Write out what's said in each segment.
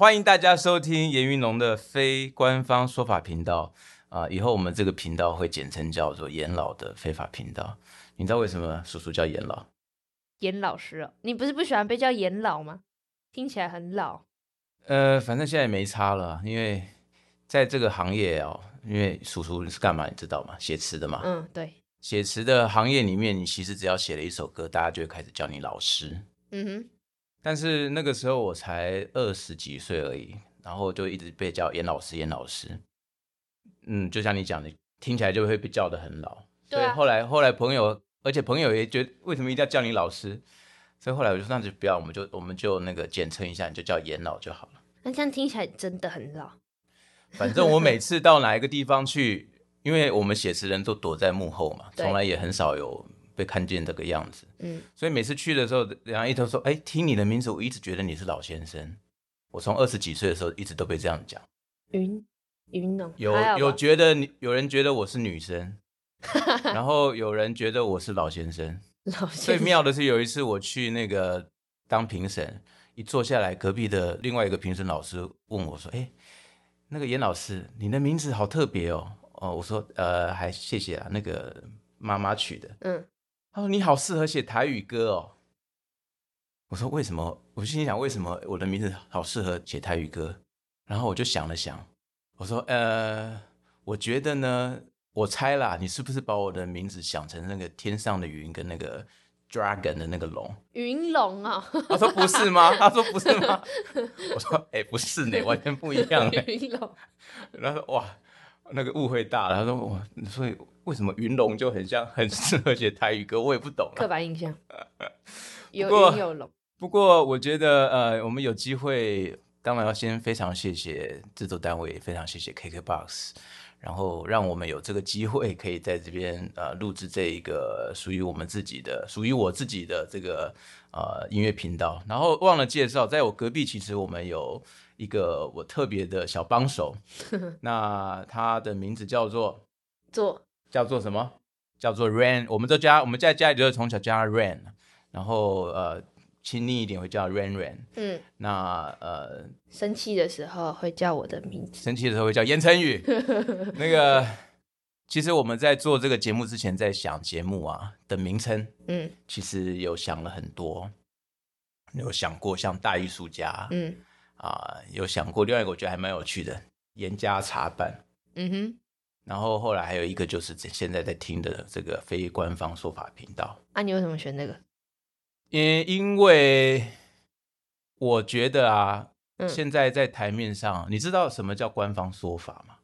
欢迎大家收听严云龙的非官方说法频道啊、以后我们这个频道会简称叫做严老的非法频道。你知道为什么叔叔叫严老？严老师哦，你不是不喜欢被叫严老吗？听起来很老。呃，反正现在也没差了，因为在这个行业哦，因为叔叔是干嘛你知道吗？写词的嘛。嗯，对，写词的行业里面，你其实只要写了一首歌，大家就会开始叫你老师。嗯哼，但是那个时候我才二十几岁而已，然后就一直被叫严老师，严老师。嗯，就像你讲的，听起来就会被叫的很老。对啊所以后来后来朋友，而且朋友也觉得为什么一定要叫你老师？所以后来我就说那就不要，我们就我们就那个简称一下，你就叫严老就好了。那这样听起来真的很老。反正我每 次到哪一个地方去，因为我们写词人都躲在幕后嘛，从来也很少有被看见这个样子。嗯，所以每次去的时候，人家一头说：“哎，听你的名字，我一直觉得你是老先生。”我从二十几岁的时候一直都被这样讲，云云农有有觉得你有人觉得我是女生，然后有人觉得我是老先生。老最先生妙的是有一次我去那个当评审，一坐下来，隔壁的另外一个评审老师问我说：“哎，那个严老师，你的名字好特别哦。”哦，我说：“呃，还谢谢啊，那个妈妈取的。”嗯，他说你好适合写台语歌哦。我说为什么？我心里想为什么我的名字好适合写台语歌？然后我就想了想，我说呃，我觉得呢，我猜啦，你是不是把我的名字想成那个天上的云跟那个 dragon 的那个龙？云龙啊，他说不是吗？他说不是吗？我说哎、不是呢，完全不一样呢。云龙，然后说哇，那个误会大了。他说我，所以为什么云龙就很像很适合写台语歌？我也不懂啊。刻板印象，有云有龙。不过我觉得，呃，我们有机会，当然要先非常谢谢制作单位，非常谢谢 KKBOX，然后让我们有这个机会可以在这边呃录制这一个属于我们自己的、属于我自己的这个呃音乐频道。然后忘了介绍，在我隔壁其实我们有一个我特别的小帮手，那他的名字叫做做叫做什么？叫做 Rain。我们在家我们在家里就是从小叫他 Rain，然后呃亲昵一点会叫 Rain Rain。嗯，那呃生气的时候会叫我的名字。生气的时候会叫言承宇。那个其实我们在做这个节目之前，在想节目啊的名称，嗯其实有想了很多，有想过像大艺术家嗯啊、有想过另外一个我觉得还蛮有趣的严家茶办。嗯哼，然后后来还有一个就是现在在听的这个非官方说法频道，啊，你为什么选这个？因因为我觉得啊，嗯现在在台面上，你知道什么叫官方说法吗？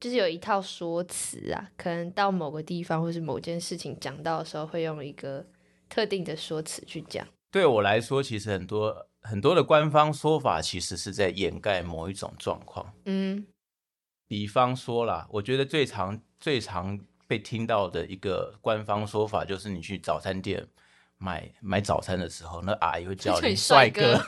就是有一套说辞啊，可能到某个地方或是某件事情讲到的时候，会用一个特定的说辞去讲。对我来说，其实很多很多的官方说法，其实是在掩盖某一种状况。嗯比方说啦，我觉得最常最常被听到的一个官方说法，就是你去早餐店买买早餐的时候，那阿姨会叫你帅哥、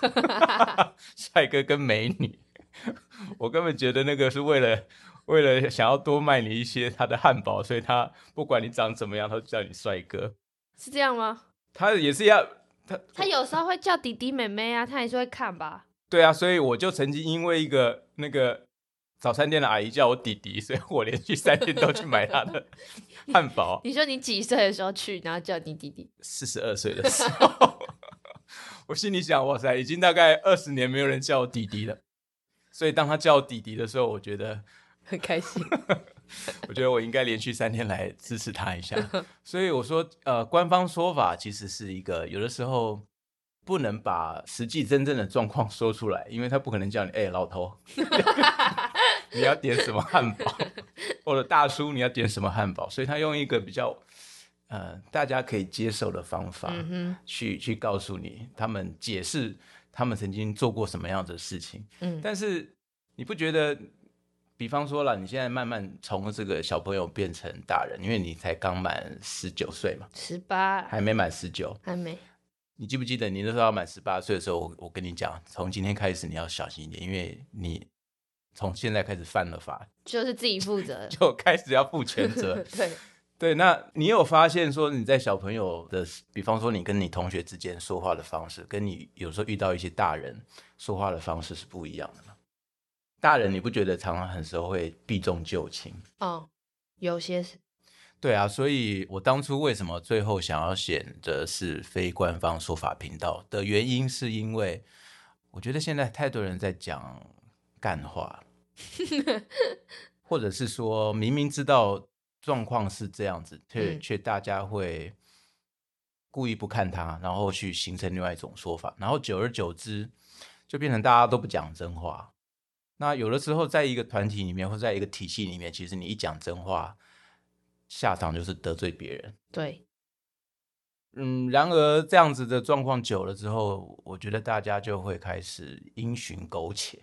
帅哥跟美女。我根本觉得那个是为了为了想要多卖你一些他的汉堡，所以他不管你长怎么样，他都叫你帅哥。是这样吗？他也是要他他有时候会叫弟弟妹妹啊，他还是会看吧。对啊，所以我就曾经因为一个那个早餐店的阿姨叫我弟弟，所以我连续三天都去买他的 汉堡。你说你几岁的时候去，然后叫你弟弟？四十二岁的时候，我心里想，哇塞，已经大概二十年没有人叫我弟弟了。所以当他叫我弟弟的时候，我觉得，很开心。我觉得我应该连续三天来支持他一下。所以我说，呃，官方说法其实是一个有的时候不能把实际真正的状况说出来，因为他不可能叫你，哎、老头，你要点什么汉堡，或者大叔你要点什么汉堡，所以他用一个比较呃大家可以接受的方法，嗯，去去告诉你，他们解释他们曾经做过什么样的事情。嗯，但是你不觉得，比方说了，你现在慢慢从这个小朋友变成大人，因为你才刚满十九岁嘛，十八还没满十九。还没。你记不记得你那时候要满十八岁的时候，我我跟你讲，从今天开始你要小心一点，因为你从现在开始犯了法，就是自己负责。就开始要负全责。对，对，那你有发现说你在小朋友的，比方说你跟你同学之间说话的方式，跟你有时候遇到一些大人说话的方式是不一样的吗？大人你不觉得常常很时候会避重就轻？哦，有些是，对啊，所以我当初为什么最后想要选择是非官方说法频道的原因，是因为我觉得现在太多人在讲干话，或者是说明明知道状况是这样子，却嗯却大家会故意不看它，然后去形成另外一种说法，然后久而久之就变成大家都不讲真话。那有的时候，在一个团体里面或在一个体系里面，其实你一讲真话，下场就是得罪别人。对，嗯，然而这样子的状况久了之后，我觉得大家就会开始因循苟且。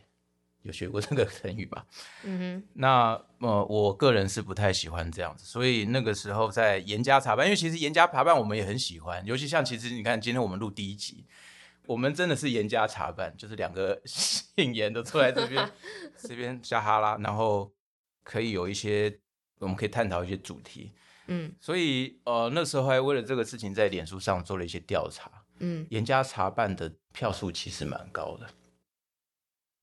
有学过这个成语吧？嗯哼那呃，我个人是不太喜欢这样子，所以那个时候在严加查办，因为其实严加查办我们也很喜欢，尤其像其实你看今天我们录第一集，我们真的是严加查办，就是两个 姓严的坐在这边 这边瞎哈拉，然后可以有一些我们可以探讨一些主题，嗯。所以呃那时候还为了这个事情在脸书上做了一些调查，嗯，严加查办的票数其实蛮高的，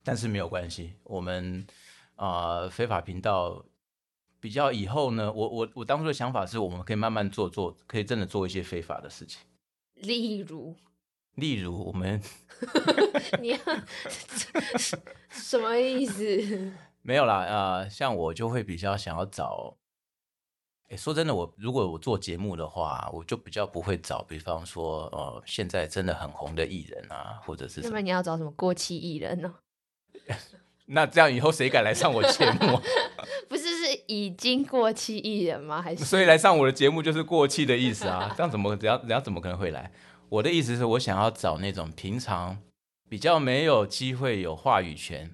但是没有关系，我们啊、呃非法频道比较以后呢，我我我当初的想法是我们可以慢慢做做，可以真的做一些非法的事情，例如例如我们 你要什么意思？没有啦，呃，像我就会比较想要找。诶说真的，我如果我做节目的话，我就比较不会找，比方说，呃，现在真的很红的艺人啊，或者是什么要不然你要找什么过气艺人呢、那这样以后谁敢来上我节目啊？不是是已经过气艺人吗？还是所以来上我的节目就是过气的意思啊，这样怎么人家人家怎么可能会来？我的意思是我想要找那种平常比较没有机会有话语权，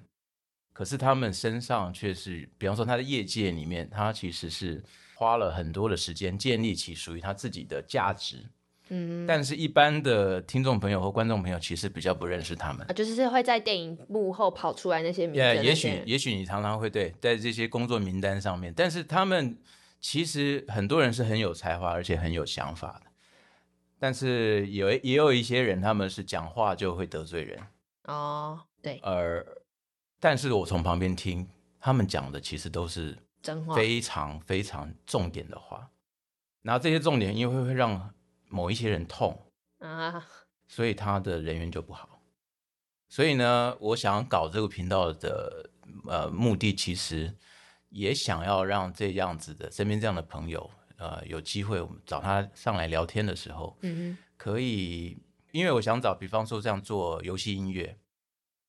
可是他们身上却是，比方说他的业界里面，他其实是花了很多的时间建立起属于他自己的价值，嗯但是一般的听众朋友或观众朋友其实比较不认识他们啊，。就是会在电影幕后跑出来那些名也许也许你常常会对在这些工作名单上面，但是他们其实很多人是很有才华，而且很有想法的。但是有也有一些人，他们是讲话就会得罪人，哦，对，而但是我从旁边听，他们讲的其实都是真话，非常非常重点的话，然后这些重点因为会让某一些人痛，啊，所以他的人缘就不好。所以呢，我想搞这个频道的呃目的，其实也想要让这样子的身边这样的朋友，呃，有机会我们找他上来聊天的时候，嗯可以，因为我想找，比方说这样做游戏音乐，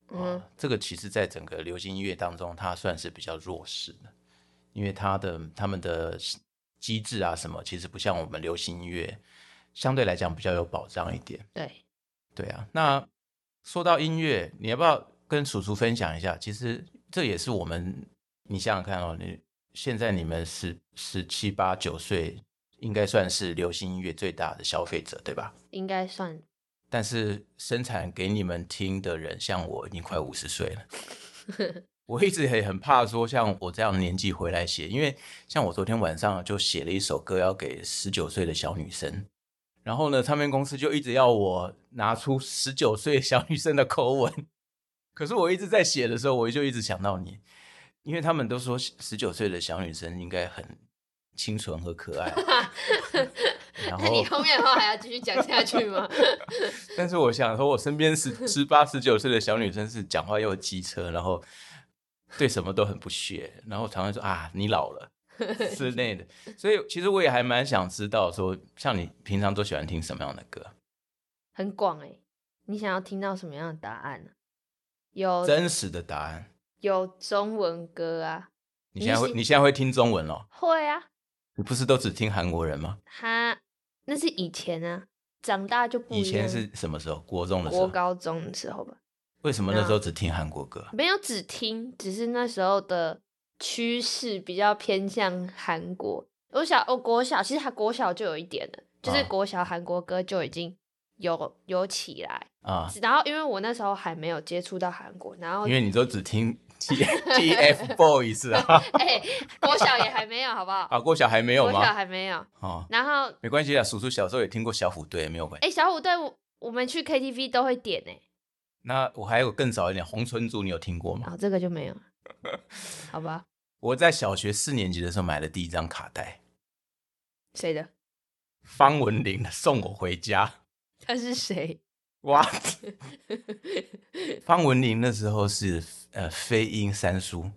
嗯这个其实在整个流行音乐当中，它算是比较弱势的，因为它的他们的机制啊什么，其实不像我们流行音乐，相对来讲比较有保障一点。对，对啊，那说到音乐，你要不要跟叔叔分享一下？其实这也是我们，你想想看哦，你现在你们十十七八九岁，应该算是流行音乐最大的消费者，对吧？应该算，但是生产给你们听的人，像我已经快五十岁了。我一直也很怕说，像我这样的年纪回来写，因为像我昨天晚上就写了一首歌要给十九岁的小女生，然后呢，唱片公司就一直要我拿出十九岁小女生的口吻，可是我一直在写的时候，我就一直想到你，因为他们都说十九岁的小女生应该很清纯和可爱，然那你后，后面的话还要继续讲下去吗？但是我想说，我身边十十八、十九岁的小女生是讲话又机车，然后对什么都很不屑，然后常常说啊，你老了 之类的。所以其实我也还蛮想知道说，像你平常都喜欢听什么样的歌？很广哎、你想要听到什么样的答案呢、有真实的答案。有中文歌啊，你现在会你现在会听中文哦？会啊，你不是都只听韩国人吗？他那是以前啊，长大就不。以前是什么时候？国中的时候国候。高中的时候吧，为什么那时候只听韩国歌？没有只听，只是那时候的趋势比较偏向韩国。我小我国小其实他国小就有一点了，就是啊国小韩国歌就已经有有起来。啊，然后因为我那时候还没有接触到韩国，然后因为你都只听 T T F Boys 啊，哎、郭晓也还没有，好不好？啊，郭晓还没有吗？郭晓？还没有。哦，然后，没关系啊，叔叔小时候也听过小虎队，没有关系。哎、小虎队，我我们去 KTV 都会点哎、那我还有更早一点，红春珠，你有听过吗？啊这个就没有，好吧？我在小学四年级的时候买的第一张卡带，谁的？方文琳的《送我回家》。他是谁？哇，方文琳那时候是呃飞鹰三叔，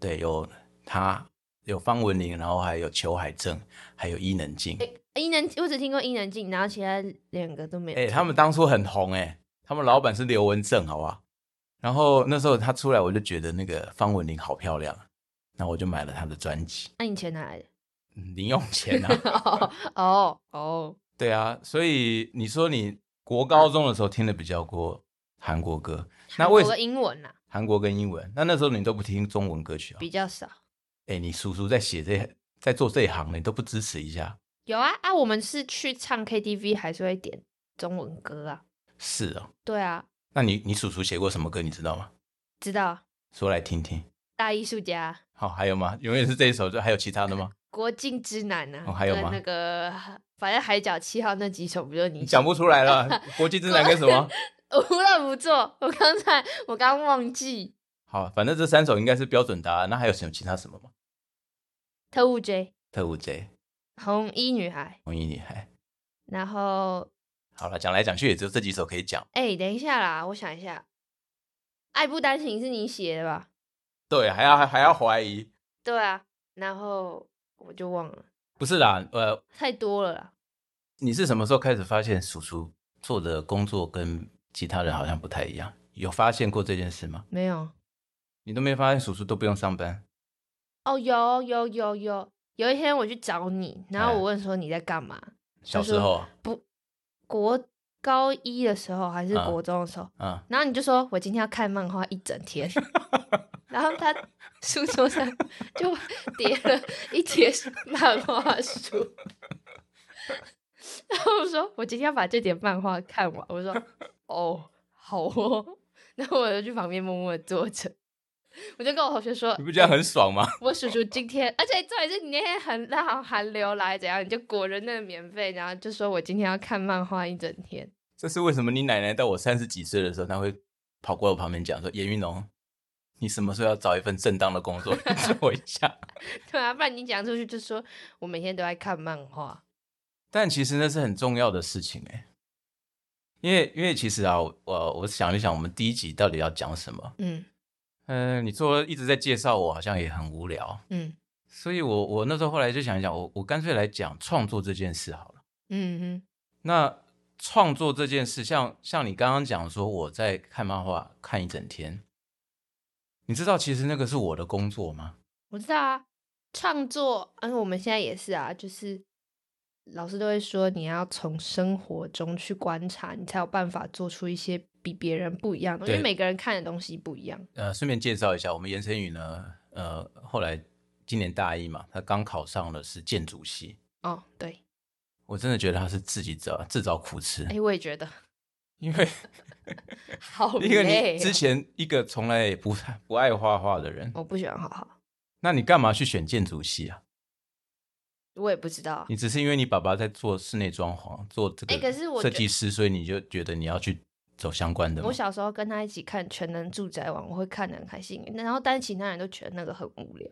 对，有他有方文琳，然后还有裘海正，还有伊能静。伊能，我只听过伊能静，然后其他两个都没有。哎、他们当初很红哎、他们老板是刘文正，好不好？然后那时候他出来，我就觉得那个方文琳好漂亮，那我就买了他的专辑，那、你钱哪来的？嗯零用钱啊，哦哦哦，对啊，所以你说你国高中的时候听的比较多韩国歌，那为什我的英文啊韩国跟英文？那那时候你都不听中文歌曲啊？比较少。哎、你叔叔在写这在做这一行，你都不支持一下？有啊啊，我们是去唱 KTV 还是会点中文歌啊？是哦，对啊，那你你叔叔写过什么歌？你知道吗？知道说来听听。大艺术家。好，还有吗？永远是这一首，就还有其他的吗？国境之南啊，哦还有吗那个反正海角七号那几首，不就你你讲不出来了。国际之南跟什么？无乐不作。我刚才我刚忘记好，反正这三首应该是标准答案。那还有什么其他什么吗？特务 J 特务 J、红衣女孩，红衣女孩。然后好了，讲来讲去也只有这几首可以讲。哎、等一下啦，我想一下，爱不单行是你写的吧？对，还要还还要怀疑？对啊，然后我就忘了，不是啦，呃，太多了啦。你是什么时候开始发现叔叔做的工作跟其他人好像不太一样？有发现过这件事吗？没有你都没发现叔叔都不用上班？哦，有有有有，有一天我去找你，然后哎我问说你在干嘛？小时候啊，不，国高一的时候还是啊国中的时候，嗯，然后你就说我今天要看漫画一整天，然后他书桌上就叠了一叠漫画书，然后我说我今天要把这点漫画看完，我说哦好哦，然后我就去旁边默默的坐着，我就跟我同学说你，不觉得很爽吗？我叔叔今天，而且重点是你那天很让寒流来怎样，你就裹着那个棉被，然后就说我今天要看漫画一整天。这是为什么？你奶奶到我三十几岁的时候，她会跑过我旁边讲说：“严云龙，你什么时候要找一份正当的工作 做一下 对啊，不然你讲出去就说我每天都在看漫画。？”但其实那是很重要的事情哎，因为因为其实啊，我我想一想，我们第一集到底要讲什么？嗯嗯、你说一直在介绍我，好像也很无聊，嗯所以我我那时候后来就想一想，我我干脆来讲创作这件事好了。嗯嗯那创作这件事，像像你刚刚讲说我在看漫画看一整天，你知道其实那个是我的工作吗？我知道啊，创作，嗯，我们现在也是啊，就是老师都会说你要从生活中去观察，你才有办法做出一些比别人不一样的，因为每个人看的东西不一样。呃，顺便介绍一下，我们严晨宇呢，呃，后来今年大一嘛，他刚考上的是建筑系，哦，对，我真的觉得他是自己找自找苦吃，哎，我也觉得因为 好因为你之前一个从来也不不爱画画的人，我不喜欢画画，那你干嘛去选建筑系啊？我也不知道。你只是因为你爸爸在做室内装潢，做这哎可是个我觉设计师，所以你就觉得你要去走相关的吗我？小时候跟他一起看《全能住宅王》，我会看得很开心，然后但是其他人都觉得那个很无聊。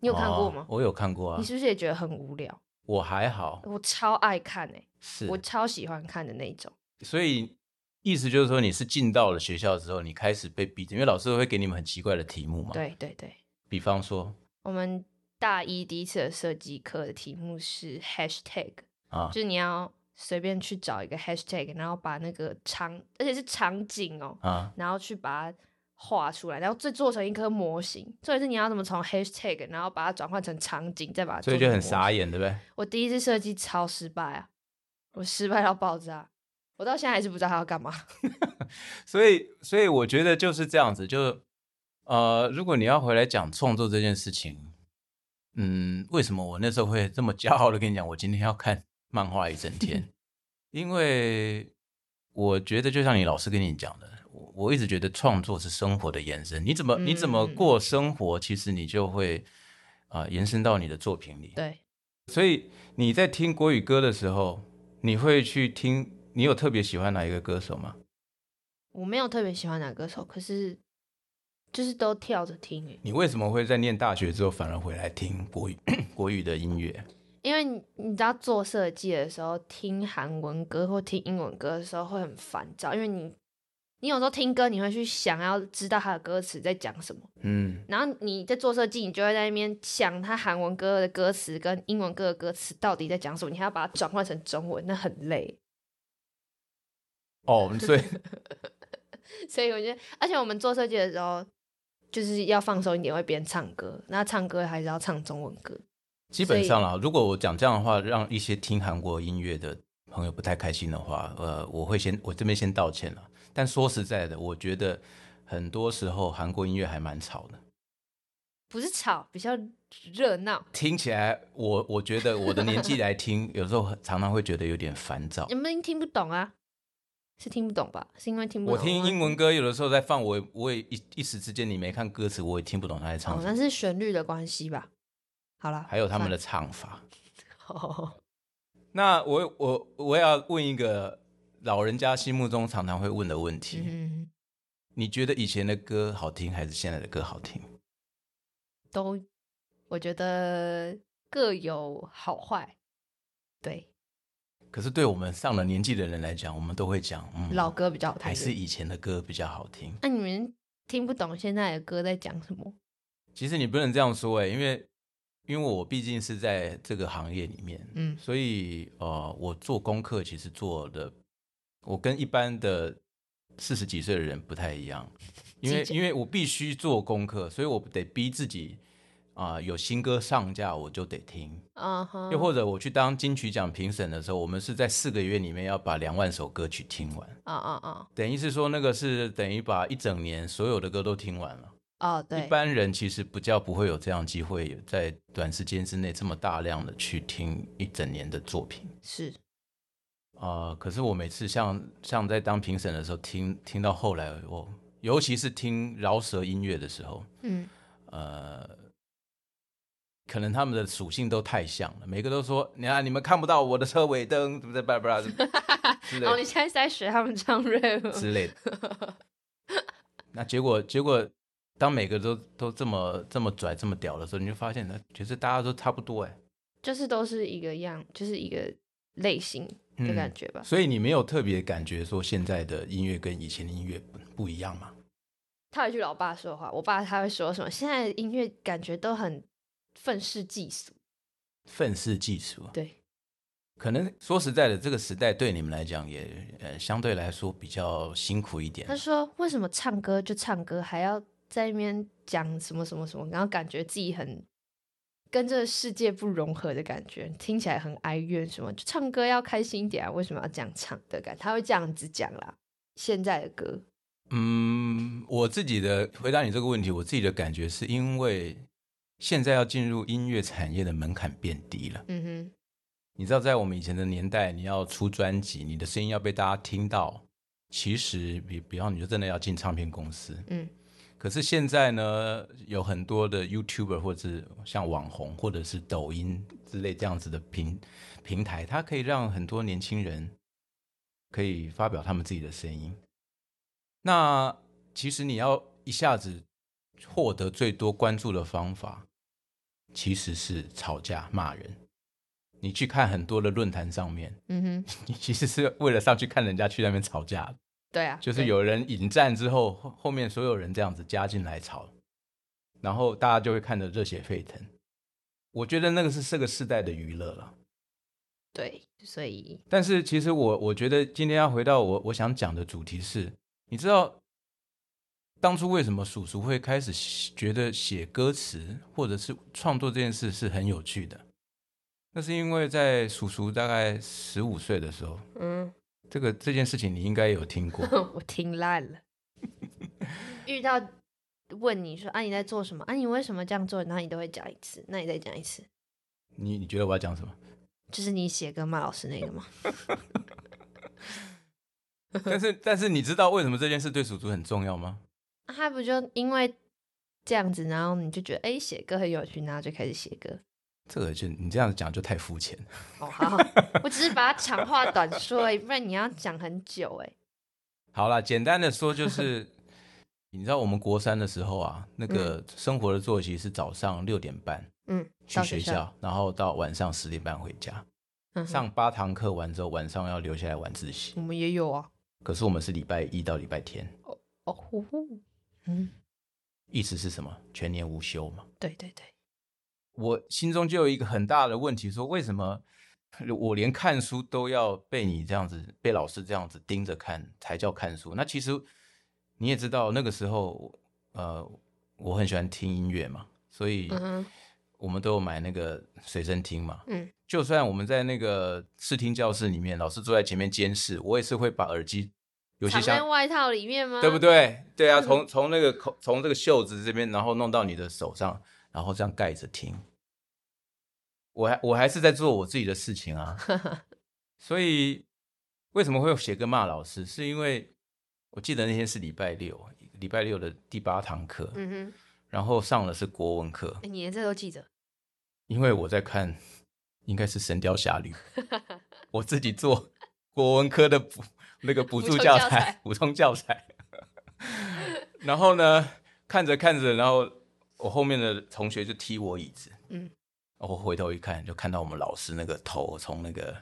你有看过吗哦？我有看过啊你，是不是也觉得很无聊？我还好，我超爱看诶、是我超喜欢看的那种。所以意思就是说，你是进到了学校之后，你开始被逼着，因为老师会给你们很奇怪的题目嘛。，对对对，比方说我们大一第一次的设计课的题目是 hashtag，啊就是你要随便去找一个 hashtag，然后把那个场，而且是场景哦，啊，然后去把它画出来，然后再做成一颗模型。所以是你要怎么从 hashtag，然后把它转换成场景，再把它，所以就很傻。眼，对不对？我第一次设计超失败啊，我失败到爆炸，我到现在还是不知道他要干嘛。所以，所以我觉得就是这样子，就呃，如果你要回来讲创作这件事情，嗯，为什么我那时候会这么骄傲的跟你讲，我今天要看漫画一整天？因为我觉得就像你老师跟你讲的，我我一直觉得创作是生活的延伸。你怎么你怎么嗯过生活，其实你就会啊、延伸到你的作品里。对，所以你在听国语歌的时候，你会去听，你有特别喜欢哪一个歌手吗？我没有特别喜欢哪个歌手，可是就是都跳着听诶，你为什么会在念大学之后反而回来听国语国语的音乐？因为你你知道做设计的时候听韩文歌或听英文歌的时候会很烦躁，因为你你有时候听歌你会去想要知道它的歌词在讲什么，嗯，然后你在做设计，你就会在那边想它韩文歌的歌词跟英文歌的歌词到底在讲什么，你还要把它转换成中文，那很累。哦，所以 所以我觉得，而且我们做设计的时候，就是要放松一点，会边唱歌。那唱歌还是要唱中文歌。基本上啦，如果我讲这样的话，让一些听韩国音乐的朋友不太开心的话，呃，我会先我这边先道歉了。但说实在的，我觉得很多时候韩国音乐还蛮吵的，不是吵，比较热闹。听起来我我觉得我的年纪来听，有时候常常会觉得有点烦躁。你们听不懂啊？是听不懂吧？是因为听不懂。我听英文歌有的时候在放，我也我也一一时之间你没看歌词，我也听不懂他在唱哦，什么。那是旋律的关系吧？好了，还有他们的唱法。哦，那我我我要问一个老人家心目中常常会问的问题：嗯，你觉得以前的歌好听，还是现在的歌好听？都我觉得各有好坏。对，可是对我们上了年纪的人来讲，我们都会讲，嗯，老歌比较好听。还是以前的歌比较好听。那、你们听不懂现在的歌在讲什么？其实你不能这样说哎、因为因为我毕竟是在这个行业里面，嗯所以呃，我做功课其实做的，我跟一般的四十几岁的人不太一样，因为因为我必须做功课，所以我得逼自己啊、有新歌上架我就得听，又或者我去当金曲奖评审的时候，我们是在四个月里面要把两万首歌曲听完，啊啊啊等于是说那个是等于把一整年所有的歌都听完了。哦，对，一般人其实不叫不会有这样机会，在短时间之内这么大量的去听一整年的作品。是。啊、可是我每次像像在当评审的时候，听听到后来，我尤其是听饶舌音乐的时候，嗯。呃，可能他们的属性都太像了，每个都说，你看你们看不到我的车尾灯，对不对？巴拉巴拉 之类哦，你现在是在学他们唱 rap 吗之类的。那结果结果，当每个都都这么这么拽这么屌的时候，你就发现，其实大家都差不多哎。就是都是一个样，就是一个类型的感觉吧。所以你没有特别感觉说现在的音乐跟以前的音乐不不一样吗？套一句老爸说的话，我爸他会说什么？现在的音乐感觉都很愤世嫉俗。愤世嫉俗，对，可能说实在的，这个时代对你们来讲也呃相对来说比较辛苦一点他。说为什么唱歌就唱歌，还要在那边讲什么什么什么，然后感觉自己很跟这个世界不融合的感觉，听起来很哀怨。什么就唱歌要开心一点啊？为什么要这样唱的感他会这样子讲啦。现在的歌，嗯，我自己的回答你这个问题，我自己的感觉是因为现在要进入音乐产业的门槛变低了。嗯哼，你知道，在我们以前的年代，你要出专辑，你的声音要被大家听到，其实比比方你就真的要进唱片公司。嗯，可是现在呢，有很多的 YouTuber 或者是像网红或者是抖音之类这样子的平平台，它可以让很多年轻人可以发表他们自己的声音。那其实你要一下子获得最多关注的方法，其实是吵架骂人。你去看很多的论坛上面，嗯哼，你其实是为了上去看人家去那边吵架。对啊，就是有人引战之后，后后面所有人这样子加进来吵，然后大家就会看得热血沸腾。我觉得那个是这个时代的娱乐了。对，所以但是其实我我觉得今天要回到我我想讲的主题是，你知道当初为什么叔叔会开始写觉得写歌词或者是创作这件事是很有趣的？那是因为在叔叔大概十五岁的时候，嗯，这个这件事情你应该有听过。我听烂了。遇到问你说啊你在做什么啊你为什么这样做，然后你都会讲一次，那你再讲一次，你你觉得我要讲什么？就是你写歌骂老师那个吗？但是但是你知道为什么这件事对叔叔很重要吗？他不就因为这样子，然后你就觉得哎写歌很有趣，然后就开始写歌。这个就你这样讲就太肤浅。哦，好，我只是把它长话短说而已，不然你要讲很久哎。好了，简单的说就是，你知道我们国三的时候啊，那个生活的作息是早上六点半，嗯，去学校，然后到晚上十点半回家，上八堂课完之后，晚上要留下来晚自习。我们也有啊，可是我们是礼拜一到礼拜天。哦哦呼呼，嗯，意思是什么？全年无休嘛？对对对，我心中就有一个很大的问题，说为什么？我连看书都要被你这样子，被老师这样子盯着看才叫看书。那其实你也知道，那个时候，呃，我很喜欢听音乐嘛，所以我们都有买那个随身听嘛。嗯，就算我们在那个视听教室里面，老师坐在前面监视，我也是会把耳机，有些像外套里面吗？对不对？对啊，从从那个口，从这个袖子这边，然后弄到你的手上，然后这样盖着听。我还我还是在做我自己的事情啊，所以为什么会写歌骂老师？是因为我记得那天是礼拜六，礼拜六的第八堂课，嗯哼，然后上的是国文课，你连这都记得？因为我在看，应该是《神雕侠侣》，我自己做国文科的补那个补助教材、补充教材，然后呢，看着看着，然后我后面的同学就踢我椅子，嗯。我回头一看，就看到我们老师那个头从那个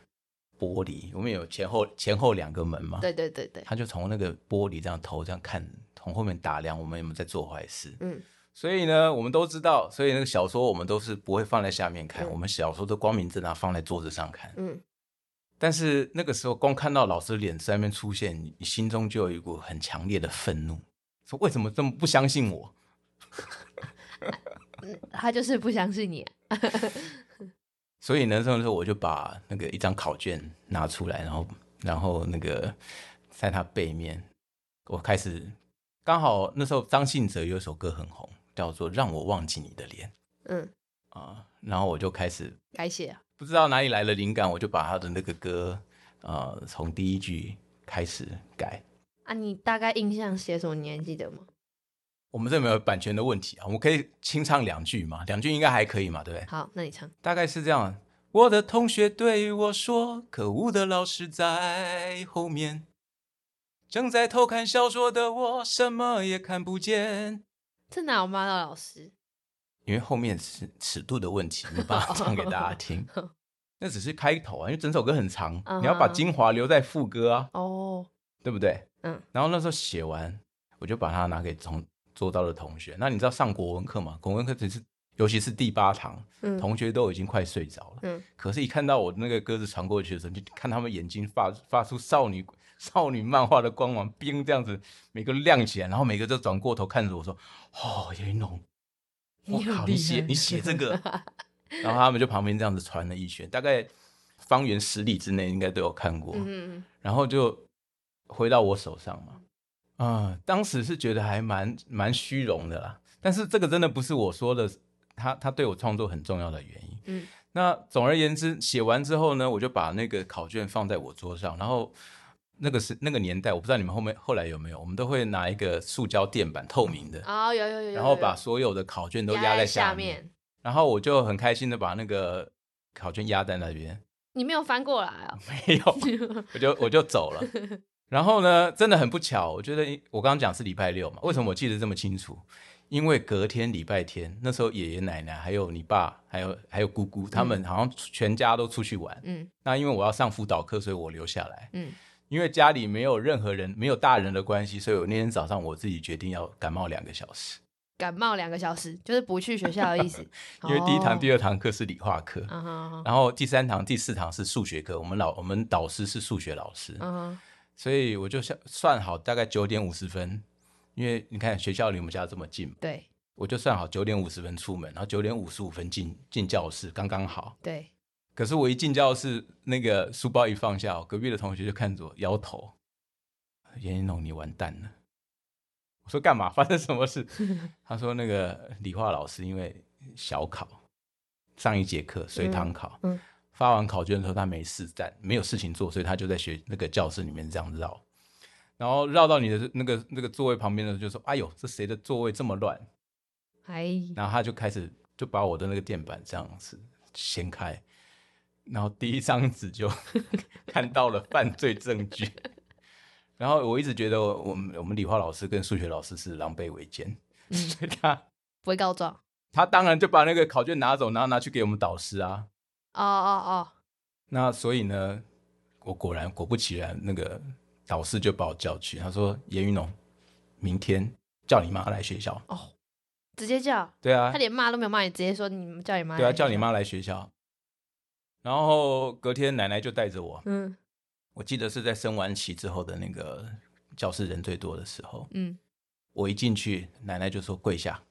玻璃，我们有前后前后两个门嘛？对对对对，他就从那个玻璃这样头这样看，从后面打量我们有没有在做坏事。嗯，所以呢，我们都知道，所以那个小说我们都是不会放在下面看，我们小说都光明正大放在桌子上看。嗯，但是那个时候光看到老师脸在那边出现，你心中就有一股很强烈的愤怒，说为什么这么不相信我？他就是不相信你。所以呢，这时候我就把那个一张考卷拿出来，然后，然后那个在他背面，我开始刚好那时候张信哲有一首歌很红，叫做《让我忘记你的脸》。嗯啊，然后我就开始改写，不知道哪里来的灵感，我就把他的那个歌，呃，从第一句开始改。啊，你大概印象写什么？你还记得吗？我们这没有版权的问题啊，我们可以清唱两句嘛，两句应该还可以嘛，对不对？好，那你唱。大概是这样：我的同学对我说，可恶的老师在后面，正在偷看小说的我什么也看不见。这哪有骂到老师？因为后面是尺度的问题，没办法唱给大家听。那只是开头啊，因为整首歌很长，你要把精华留在副歌啊。哦，对不对？嗯。然后那时候写完，我就把它拿给从。做到的同学，那你知道上国文课吗？国文课只是，尤其是第八堂，同学都已经快睡着了。嗯，可是，一看到我那个鸽子传过去的时候，就看他们眼睛发发出少女少女漫画的光芒，冰这样子，每个亮起来，然后每个都转过头看着我说：“哦，严龙，我靠，你写你写这个。”然后他们就旁边这样子传了一圈，大概方圆十里之内应该都有看过。嗯，然后就回到我手上嘛。啊，当时是觉得还蛮蛮虚荣的啦，但是这个真的不是我说的，他他对我创作很重要的原因。嗯，那总而言之，写完之后呢，我就把那个考卷放在我桌上，然后那个是那个年代，我不知道你们后面后来有没有，我们都会拿一个塑胶垫板，透明的啊，有有有，然后把所有的考卷都压在下面，然后我就很开心的把那个考卷压在那边。你没有翻过来啊？没有，我就我就走了。然后呢，真的很不巧，我觉得我刚刚讲是礼拜六嘛，为什么我记得这么清楚？因为隔天礼拜天，那时候爷爷奶奶还有你爸，还有还有姑姑，他们好像全家都出去玩。嗯，那因为我要上辅导课，所以我留下来。嗯，因为家里没有任何人，没有大人的关系，所以我那天早上我自己决定要感冒两个小时。感冒两个小时，就是不去学校的意思。因为第一堂、第二堂课是理化课，然后第三堂、第四堂是数学课。我们老我们导师是数学老师。嗯。所以我就算算好大概九点五十分，因为你看学校离我们家这么近，对，我就算好九点五十分出门，然后九点五十五分进进教室，刚刚好。对。可是我一进教室，那个书包一放下，隔壁的同学就看着我摇头：“严一龙，你完蛋了。”我说：“干嘛？发生什么事？” 他说：“那个理化老师因为小考上一节课随堂考。”嗯。发完考卷的时候，他没事干，没有事情做，所以他就在学那个教室里面这样绕。然后绕到你的那个那个座位旁边的时候，就说：“哎呦，这谁的座位这么乱哎，？”然后他就开始就把我的那个垫板这样子掀开，然后第一张纸就 看到了犯罪证据。然后我一直觉得我我们我们理化老师跟数学老师是狼狈为奸，嗯，所以他不会告状。他当然就把那个考卷拿走，然后拿去给我们导师啊。哦哦哦，那所以呢，我果然果不其然，那个导师就把我叫去，他说：“严云农，明天叫你妈来学校。哦直接叫”对啊他，连骂都没有骂你，直接说你叫你妈。对啊，叫你。妈来学校。然后隔天奶奶就带着我，嗯我记得是在升完旗之后的那个教室人最多的时候，嗯，我一进去，奶奶就说跪下，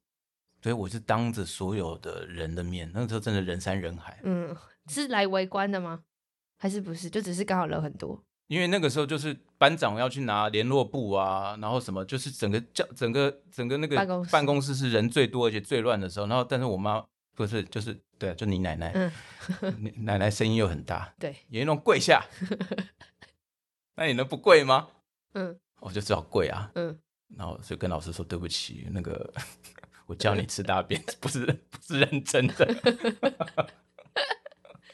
所以我是当着所有的人的面，那时候真的人山人海，嗯，是来围观的吗？还是不是？就只是刚好人很多。因为那个时候就是班长要去拿联络簿啊，然后什么，就是整个教整个整个那个办公室办公室是人最多而且最乱的时候，然后但是我妈不是就是对啊，就你奶奶，嗯，你奶奶声音又很大，对，严龙跪下，那你能不跪吗？嗯我就只好跪啊，嗯，然后就跟老师说对不起，那个 我叫你吃大便，不是不是认真的，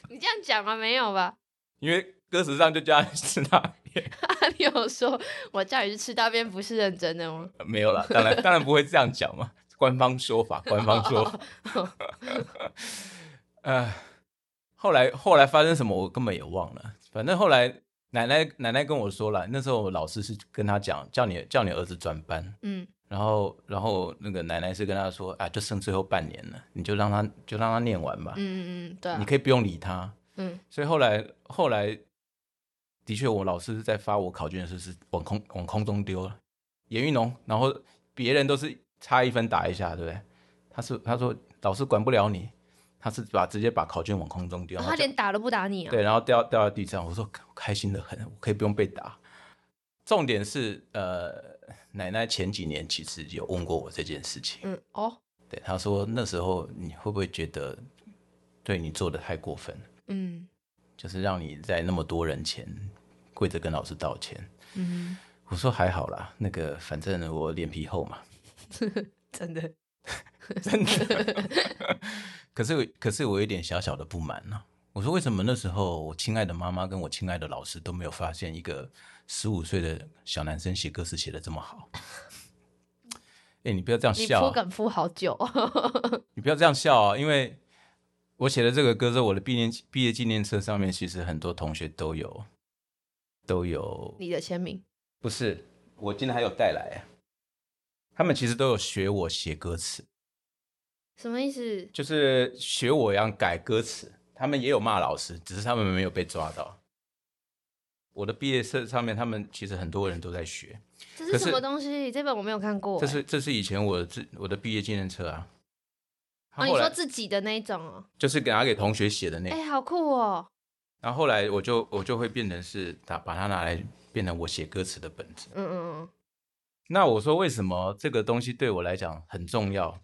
你这样讲吗？没有吧？因为歌词上就叫你吃大便，你有说我叫你去吃大便不是认真的吗？没有啦，当然当然不会这样讲嘛，官方说法，官方说法。呃，后来后来发生什么我根本也忘了，反正后来奶奶奶奶跟我说了，那时候老师是跟他讲，叫你叫你儿子转班，嗯。然后然后那个奶奶是跟他说啊，就剩最后半年了，你就让他就让他念完吧，嗯嗯嗯，对啊。你，可以不用理他。嗯。所以后来后来的确，我老师在发我考卷的时候是往空往空中丢了，严玉农，然后别人都是差一分打一下，对不对？他是他说老师管不了你，他是把直接把考卷往空中丢，他连打都不打你啊？对，然后掉掉在地上，我说开心的很，我可以不用被打。重点是，呃，奶奶前几年其实有问过我这件事情，嗯哦对，她说那时候你会不会觉得对你做的太过分，嗯就是让你在那么多人前跪着跟老师道歉？嗯，我说还好啦，那个反正我脸皮厚嘛，真的，真的。可是我可是我有一点小小的不满呢、我说为什么那时候我亲爱的妈妈跟我亲爱的老师都没有发现一个十五岁的小男生写歌词写的这么好？哎、你不要这样笑、啊，铺梗敷好久，你不要这样笑啊！因为我写的这个歌之后，我的毕业毕业纪念册上面其实很多同学都有都有，你的签名，不是我今天还有带来啊，他们其实都有学我写歌词。什么意思？就是学我一样改歌词，他们也有骂老师，只是他们没有被抓到。我的毕业册上面，他们其实很多人都在学，这是什么东西？这本我没有看过欸。这是这是以前我自我的毕业纪念册啊。哦，你说自己的那一种哦，就是给拿给同学写的那，哎，好酷哦。然后后来我就我就会变成是把把它拿来变成我写歌词的本子。嗯嗯嗯，那我说为什么这个东西对我来讲很重要？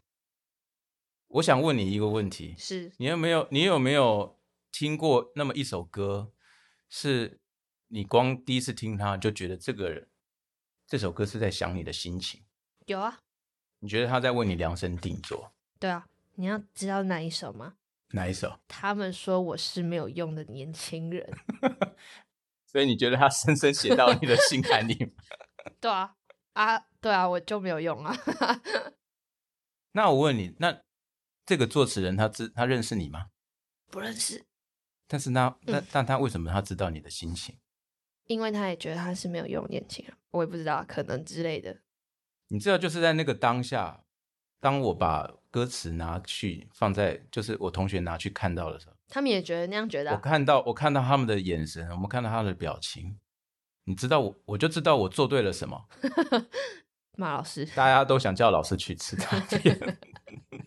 我想问你一个问题：是你有没有你有没有听过那么一首歌，是你光第一次听它就觉得这个人这首歌是在想你的心情？有啊，你觉得他在为你量身定做对啊。你要知道哪一首吗？哪一首？他们说我是没有用的年轻人。所以你觉得他深深写到你的心坎里吗？对啊，啊，对啊，我就没有用啊。那我问你，那这个作词人他知他认识你吗？不认识，但是那那嗯但他为什么他知道你的心情？因为他也觉得他是没有用年轻人，我也不知道，可能之类的。你知道，就是在那个当下，当我把歌词拿去放在，就是我同学拿去看到的时候，他们也觉得那样觉得、我啊，看到我看到他们的眼神，我们看到他的表情，你知道我我就知道我做对了什么。马老师。大家都想叫老师去吃大便，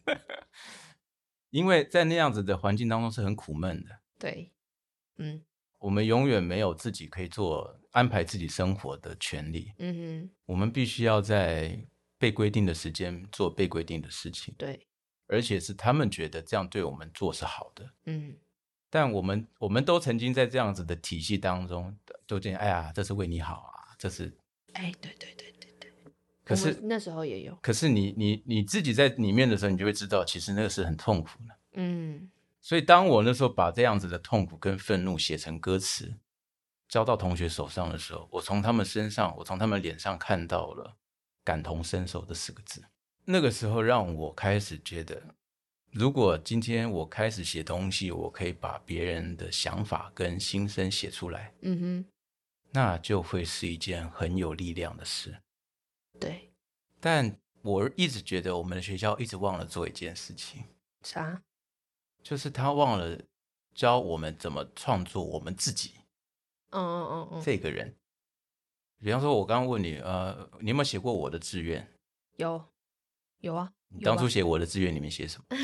因为在那样子的环境当中是很苦闷的。对，嗯我们永远没有自己可以做安排自己生活的权利，嗯哼，我们必须要在被规定的时间做被规定的事情，对，而且是他们觉得这样对我们做是好的。嗯但我们我们都曾经在这样子的体系当中，都觉得哎呀，这是为你好啊，这是哎，对对对对对。可是那时候也有，可是你你你自己在里面的时候，你就会知道，其实那个是很痛苦的。嗯所以当我那时候把这样子的痛苦跟愤怒写成歌词，交到同学手上的时候，我从他们身上，我从他们脸上看到了感同身受这四个字。那个时候让我开始觉得，如果今天我开始写东西，我可以把别人的想法跟心声写出来，嗯哼，那就会是一件很有力量的事。对，但我一直觉得我们的学校一直忘了做一件事情，啥？就是他忘了教我们怎么创作我们自己嗯嗯嗯嗯，这个人。比方说，我刚刚问你，呃，你有没有写过我的志愿？有有啊，你当初写我的志愿里面写什么？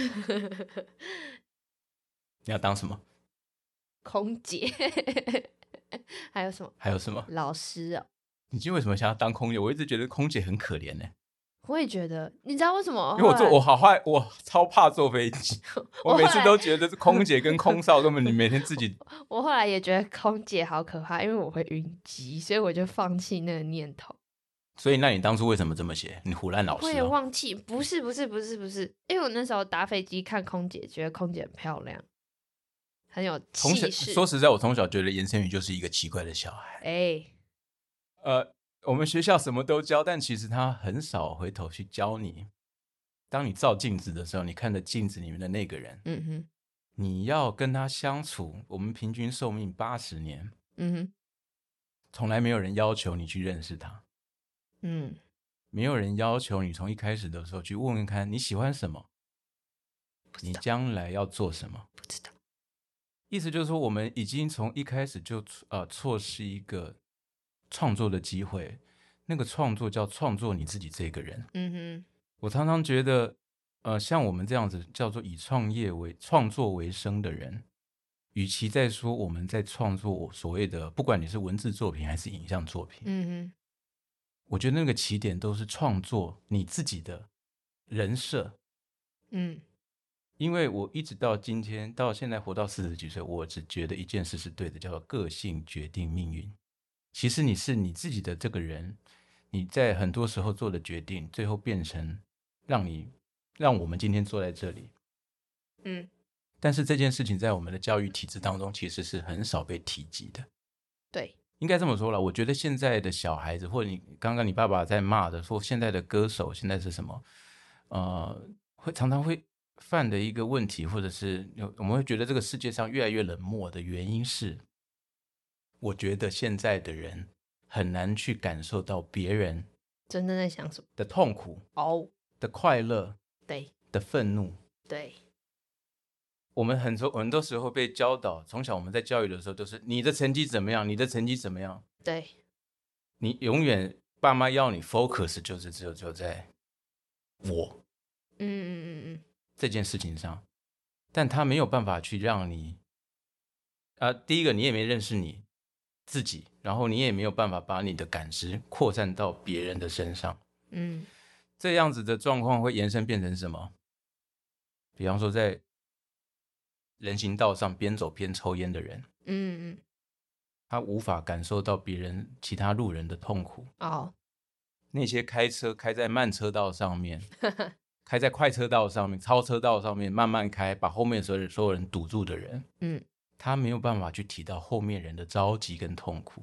你要当什么？空姐，还有什么还有什么？老师哦？你今天为什么想要当空姐？我一直觉得空姐很可怜呢、我也觉得，你知道为什么？因为我坐我好害，我超怕坐飞机，我每次都觉得是空姐跟空少根本你每天自己 我后来也觉得空姐好可怕，因为我会晕机，所以我就放弃那个念头。所以，那你当初为什么这么写？你胡乱老我也。忘记，不是不是不是不是，因为我那时候搭飞机看空姐，觉得空姐很漂亮，很有从小气势。说实在，我从小觉得严晨宇就是一个奇怪的小孩。哎，呃，我们学校什么都教，但其实他很少回头去教你。当你照镜子的时候，你看着镜子里面的那个人，嗯哼，你要跟他相处。我们平均寿命八十年，嗯哼，从来没有人要求你去认识他，嗯，没有人要求你从一开始的时候去问问看你喜欢什么，你将来要做什么。不知道。意思就是说，我们已经从一开始就呃错失一个创作的机会。那个创作叫创作你自己这个人。嗯哼，我常常觉得，呃，像我们这样子叫做以创业为创作为生的人，与其在说我们在创作所谓的，不管你是文字作品还是影像作品，嗯哼，我觉得那个起点都是创作你自己的人设。嗯因为我一直到今天，到现在活到四十几岁，我只觉得一件事是对的，叫做个性决定命运。其实你是你自己的这个人，你在很多时候做的决定，最后变成让你让我们今天坐在这里。嗯，但是这件事情在我们的教育体制当中，其实是很少被提及的。对，应该这么说了，我觉得现在的小孩子，或者你刚刚你爸爸在骂的，说现在的歌手现在是什么？呃，会常常会犯的一个问题，或者是我们会觉得这个世界上越来越冷漠的原因是，我觉得现在的人很难去感受到别人真的在想什么？的痛苦、哦，的快乐、对的愤怒。对，我们很多很多时候被教导，从小我们在教育的时候都是你的成绩怎么样，你的成绩怎么样，对，你永远爸妈要你 focus 就是只有就在我嗯嗯嗯嗯，这件事情上，但他没有办法去让你，啊、第一个你也没认识你自己，然后你也没有办法把你的感知扩散到别人的身上，嗯。这样子的状况会延伸变成什么？比方说在人行道上边走边抽烟的人，嗯嗯，他无法感受到别人其他路人的痛苦。哦，那些开车开在慢车道上面，开在快车道上面、超车道上面慢慢开，把后面所有所有人堵住的人，嗯，他没有办法去提到后面人的着急跟痛苦。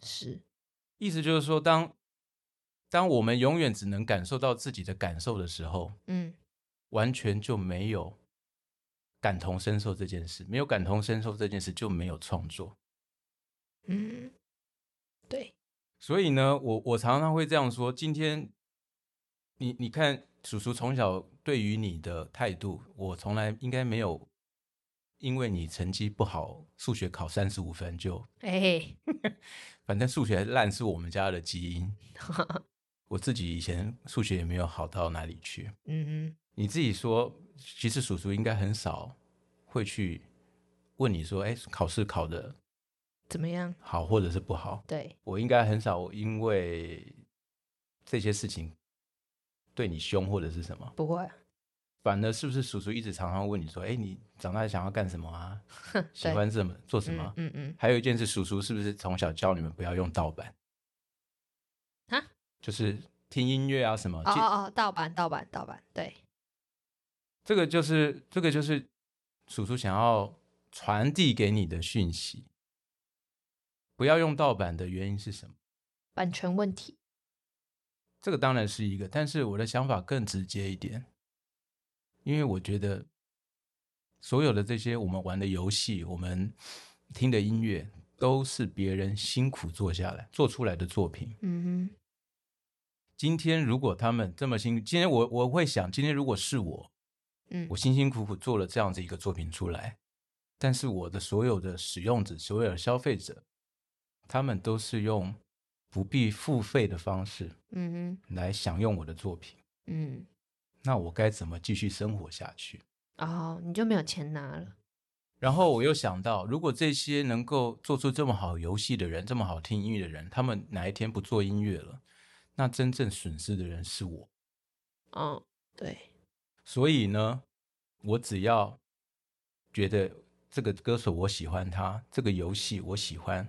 是，意思就是说，当当我们永远只能感受到自己的感受的时候，嗯。完全就没有感同身受这件事。没有感同身受这件事，就没有创作。嗯，对，所以呢，我我常常会这样说：今天你你看，叔叔从小对于你的态度，我从来应该没有因为你成绩不好，数学考三十五分就，哎，反正数学烂是我们家的基因。我自己以前数学也没有好到哪里去。嗯你自己说，其实叔叔应该很少会去问你说，哎，考试考的怎么样？好或者是不好。对，我应该很少因为这些事情对你凶或者是什么，不会，反而是不是叔叔一直常常问你说，哎，你长大想要干什么啊？喜欢什么做什么？嗯嗯嗯，还有一件事，叔叔是不是从小教你们不要用盗版？啊就是听音乐啊什么。哦哦，盗版盗版盗版，对，这个就是这个就是叔叔想要传递给你的讯息。不要用盗版的原因是什么？版权问题。这个当然是一个，但是我的想法更直接一点，因为我觉得所有的这些我们玩的游戏，我们听的音乐，都是别人辛苦做下来做出来的作品。嗯哼今天如果他们这么辛苦，今天我我会想，今天如果是我，哼，嗯我辛辛苦苦做了这样子一个作品出来，但是我的所有的使用者、所有的消费者，他们都是用不必付费的方式嗯哼，来享用我的作品，嗯，那我该怎么继续生活下去？哦，你就没有钱拿了。然后我又想到，如果这些能够做出这么好游戏的人，这么好听音乐的人，他们哪一天不做音乐了，那真正损失的人是我。嗯，对，所以呢，我只要觉得这个歌手我喜欢他，这个游戏我喜欢，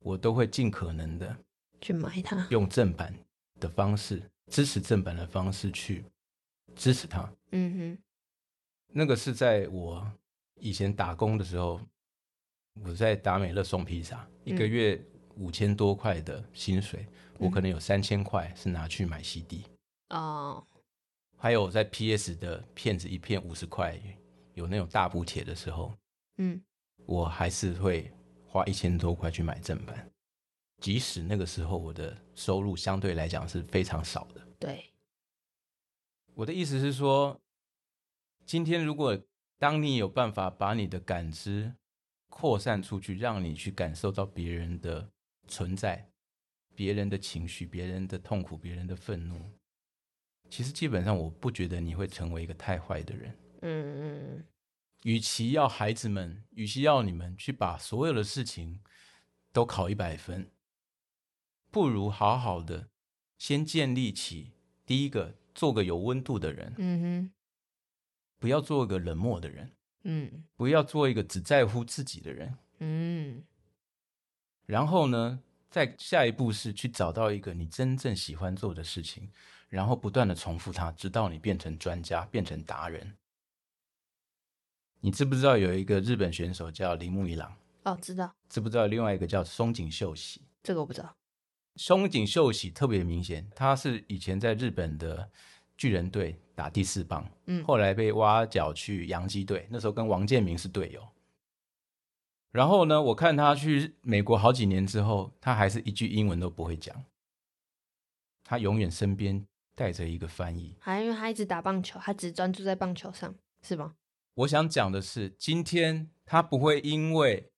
我都会尽可能的去买它。用正版的方式，支持正版的方式去支持他。嗯哼。那个是在我以前打工的时候，我在达美乐送披萨，一个嗯。月五千多块的薪水，我嗯。可能有三千块是拿去买 CD，哦，还有在 PS 的片子一片五十块，有那种大补贴的时候，嗯。我还是会花一千多块去买正版，即使那个时候我的收入相对来讲是非常少的。对，我的意思是说，今天如果当你有办法把你的感知扩散出去，让你去感受到别人的存在、别人的情绪、别人的痛苦、别人的愤怒，其实基本上我不觉得你会成为一个太坏的人。嗯嗯与其要孩子们，与其要你们去把所有的事情都考一百分，不如好好的先建立起第一个，做个有温度的人，嗯哼，不要做一个冷漠的人，嗯不要做一个只在乎自己的人。嗯然后呢，再下一步是去找到一个你真正喜欢做的事情，然后不断的重复它，直到你变成专家，变成达人。你知不知道有一个日本选手叫铃木一郎？哦，知道知不知道另外一个叫松井秀喜？这个我不知道。松井秀喜特别明显，他是以前在日本的巨人队打第四棒，嗯后来被挖角去洋基队，那时候跟王建民是队友。然后呢，我看他去美国好几年之后，他还是一句英文都不会讲，他永远身边带着一个翻译。还因为他一直打棒球，他只专注在棒球上，是吗？我想讲的是，今天他不会因为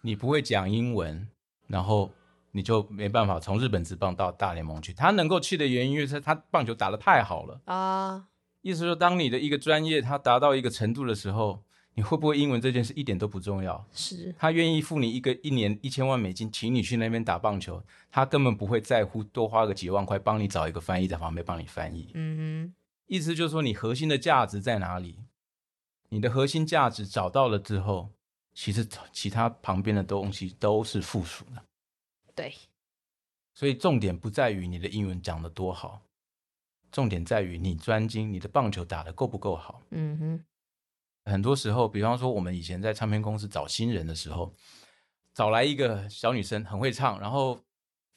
你不会讲英文，然后你就没办法从日本职棒到大联盟去。他能够去的原因，因为是他棒球打得太好了。啊，意思说，当你的一个专业他达到一个程度的时候，你会不会英文这件事一点都不重要。是，他愿意付你一个一年一千万美金，请你去那边打棒球，他根本不会在乎多花个几万块帮你找一个翻译在旁边帮你翻译。嗯哼意思就是说，你核心的价值在哪里？你的核心价值找到了之后，其实其他旁边的东西都是附属的。对，所以重点不在于你的英文讲得多好，重点在于你专精，你的棒球打得够不够好。嗯哼，很多时候，比方说我们以前在唱片公司找新人的时候，找来一个小女生很会唱，然后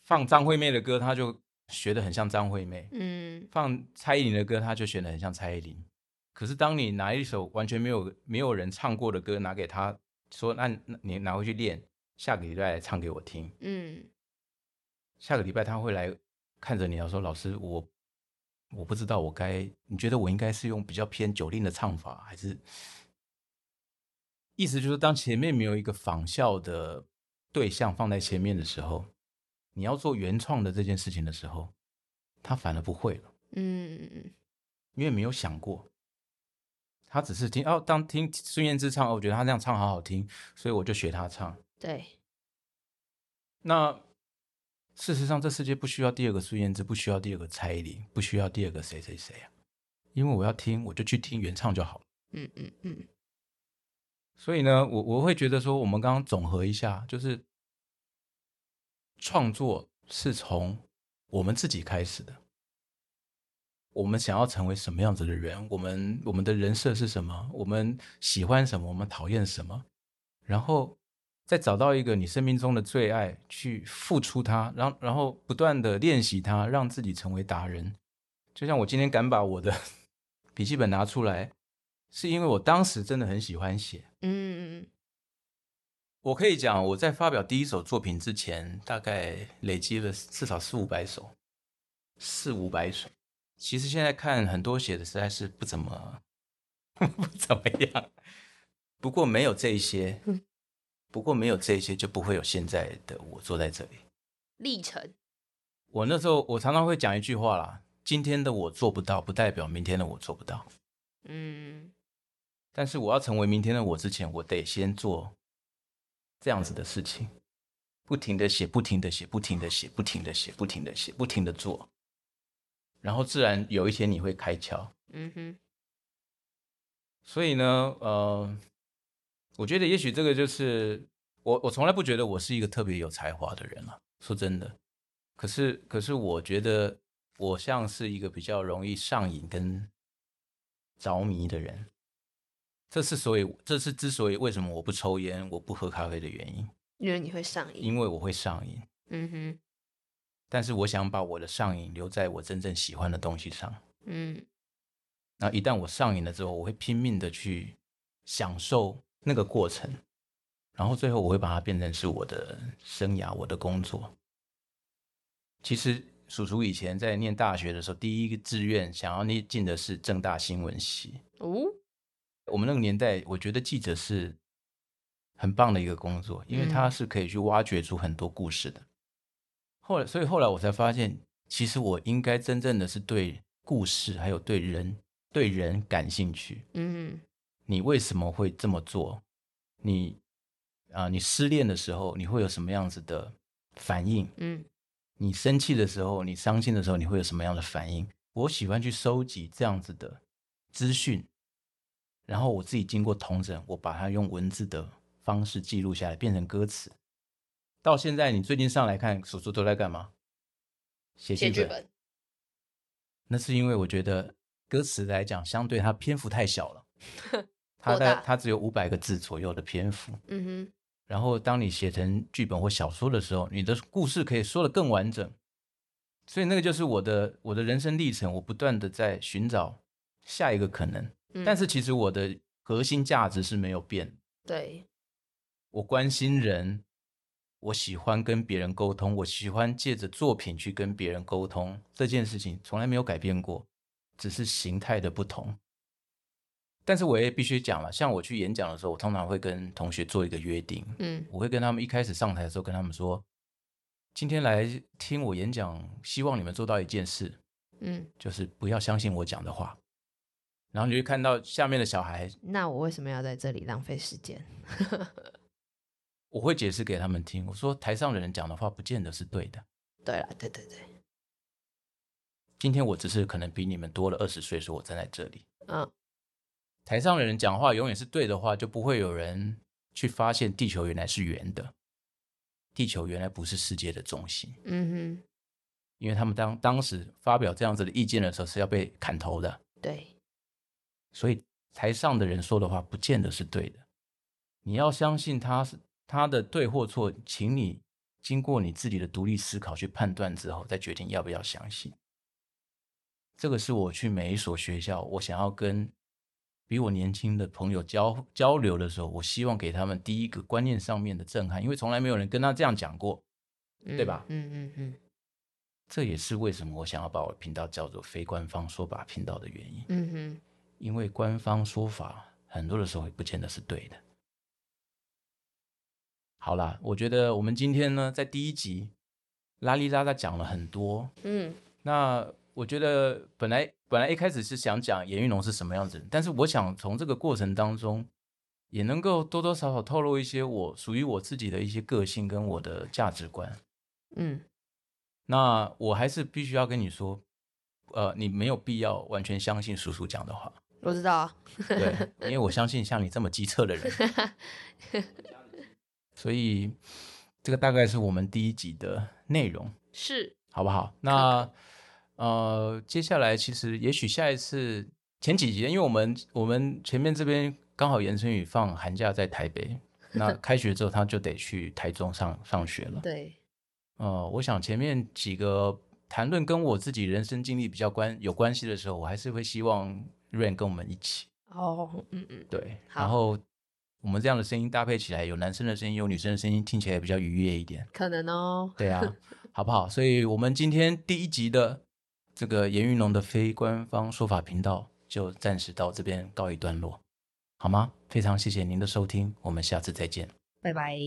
放张惠妹的歌，她就学得很像张惠妹；嗯放蔡依林的歌，她就学得很像蔡依林。可是当你拿一首完全没有没有人唱过的歌拿给她，说那那你拿回去练，下个礼拜来唱给我听。嗯下个礼拜他会来看着你，然后说：“老师，我我不知道我该，你觉得我应该是用比较偏酒令的唱法，还是？”意思就是，当前面没有一个仿效的对象放在前面的时候，你要做原创的这件事情的时候，他反而不会了，嗯因为没有想过。他只是听哦，当听孙燕姿唱，哦，我觉得她这样唱好好听，所以我就学她唱。对，那事实上，这世界不需要第二个孙燕姿，不需要第二个蔡依林，不需要第二个谁谁谁啊。因为我要听，我就去听原唱就好了。嗯嗯嗯所以呢，我我会觉得说，我们刚刚总和一下，就是创作是从我们自己开始的。我们想要成为什么样子的人？我们我们的人设是什么？我们喜欢什么？我们讨厌什么？然后再找到一个你生命中的最爱，去付出它，然后然后不断的练习它，让自己成为达人。就像我今天敢把我的 笔记本拿出来，是因为我当时真的很喜欢写。嗯，我可以讲，我在发表第一首作品之前，大概累积了至少四五百首，四五百首。其实现在看很多写的实在是不怎么 不怎么样。不过没有这一些，不过没有这些就不会有现在的我坐在这里。历程，我那时候我常常会讲一句话啦：今天的我做不到，不代表明天的我做不到。嗯，但是我要成为明天的我之前，我得先做这样子的事情，不停的写，不停的写，不停的写，不停的写，不停的写，不停的做，然后自然有一天你会开窍。嗯哼，所以呢，呃，我觉得也许这个就是我，我从来不觉得我是一个特别有才华的人了。说真的，可是可是我觉得我像是一个比较容易上瘾跟着迷的人。这是所以，这是之所以为什么我不抽烟、我不喝咖啡的原因，因为你会上瘾。因为我会上瘾。嗯哼，但是我想把我的上瘾留在我真正喜欢的东西上。嗯那一旦我上瘾了之后，我会拼命的去享受那个过程，然后最后我会把它变成是我的生涯、我的工作。其实叔叔以前在念大学的时候，第一个志愿想要念进的是正大新闻系。哦，我们那个年代，我觉得记者是很棒的一个工作，因为他是可以去挖掘出很多故事的。后来，所以后来我才发现，其实我应该真正的是对故事还有对人对人感兴趣。嗯你为什么会这么做？你啊、你失恋的时候，你会有什么样子的反应？嗯你生气的时候，你伤心的时候，你会有什么样的反应？我喜欢去收集这样子的资讯，然后我自己经过同整，我把它用文字的方式记录下来，变成歌词。到现在，你最近上来看，叔叔都在干嘛？写剧本。那是因为我觉得歌词来讲，相对它篇幅太小了，它在它只有五百个字左右的篇幅。嗯哼，然后当你写成剧本或小说的时候，你的故事可以说的更完整。所以那个就是我的我的人生历程，我不断的在寻找下一个可能。嗯但是其实我的核心价值是没有变，对，我关心人，我喜欢跟别人沟通，我喜欢借着作品去跟别人沟通，这件事情从来没有改变过，只是形态的不同。但是我也必须讲了，像我去演讲的时候，我通常会跟同学做一个约定，嗯我会跟他们一开始上台的时候跟他们说，今天来听我演讲，希望你们做到一件事，嗯，就是不要相信我讲的话。然后你会看到下面的小孩，那我为什么要在这里浪费时间？我会解释给他们听，我说台上的人讲的话不见得是对的。对了，对对对，今天我只是可能比你们多了二十岁，说我站在这里。嗯台上的人讲话永远是对的话，就不会有人去发现地球原来是圆的，地球原来不是世界的中心。嗯哼因为他们当当时发表这样子的意见的时候是要被砍头的，对，所以台上的人说的话不见得是对的。你要相信他是他的对或错，请你经过你自己的独立思考去判断之后，再决定要不要相信。这个是我去每一所学校，我想要跟比我年轻的朋友交交流的时候，我希望给他们第一个观念上面的震撼，因为从来没有人跟他这样讲过。对吧嗯嗯嗯这也是为什么我想要把我的频道叫做非官方说法频道的原因。嗯哼，因为官方说法很多的时候也不见得是对的。好啦，我觉得我们今天呢，在第一集拉里拉拉讲了很多。嗯那我觉得本来本来一开始是想讲严玉龙是什么样子人，但是我想从这个过程当中，也能够多多少少透露一些我属于我自己的一些个性跟我的价值观。嗯那我还是必须要跟你说，呃，你没有必要完全相信叔叔讲的话。我知道啊，对，因为我相信像你这么机车的人，所以这个大概是我们第一集的内容。是好不好？那呃，接下来其实也许下一次前几集，因为我们我们前面这边刚好严春雨放寒假在台北，那开学之后他就得去台中上上学了。对，呃，我想前面几个谈论跟我自己人生经历比较关有关系的时候，我还是会希望 Rain 跟我们一起。哦，嗯嗯，对，然后我们这样的声音搭配起来，有男生的声音，有女生的声音，听起来比较愉悦一点。可能哦。对啊，好不好？所以我们今天第一集的这个严云龙的非官方说法频道就暂时到这边告一段落，好吗？非常谢谢您的收听，我们下次再见。拜拜。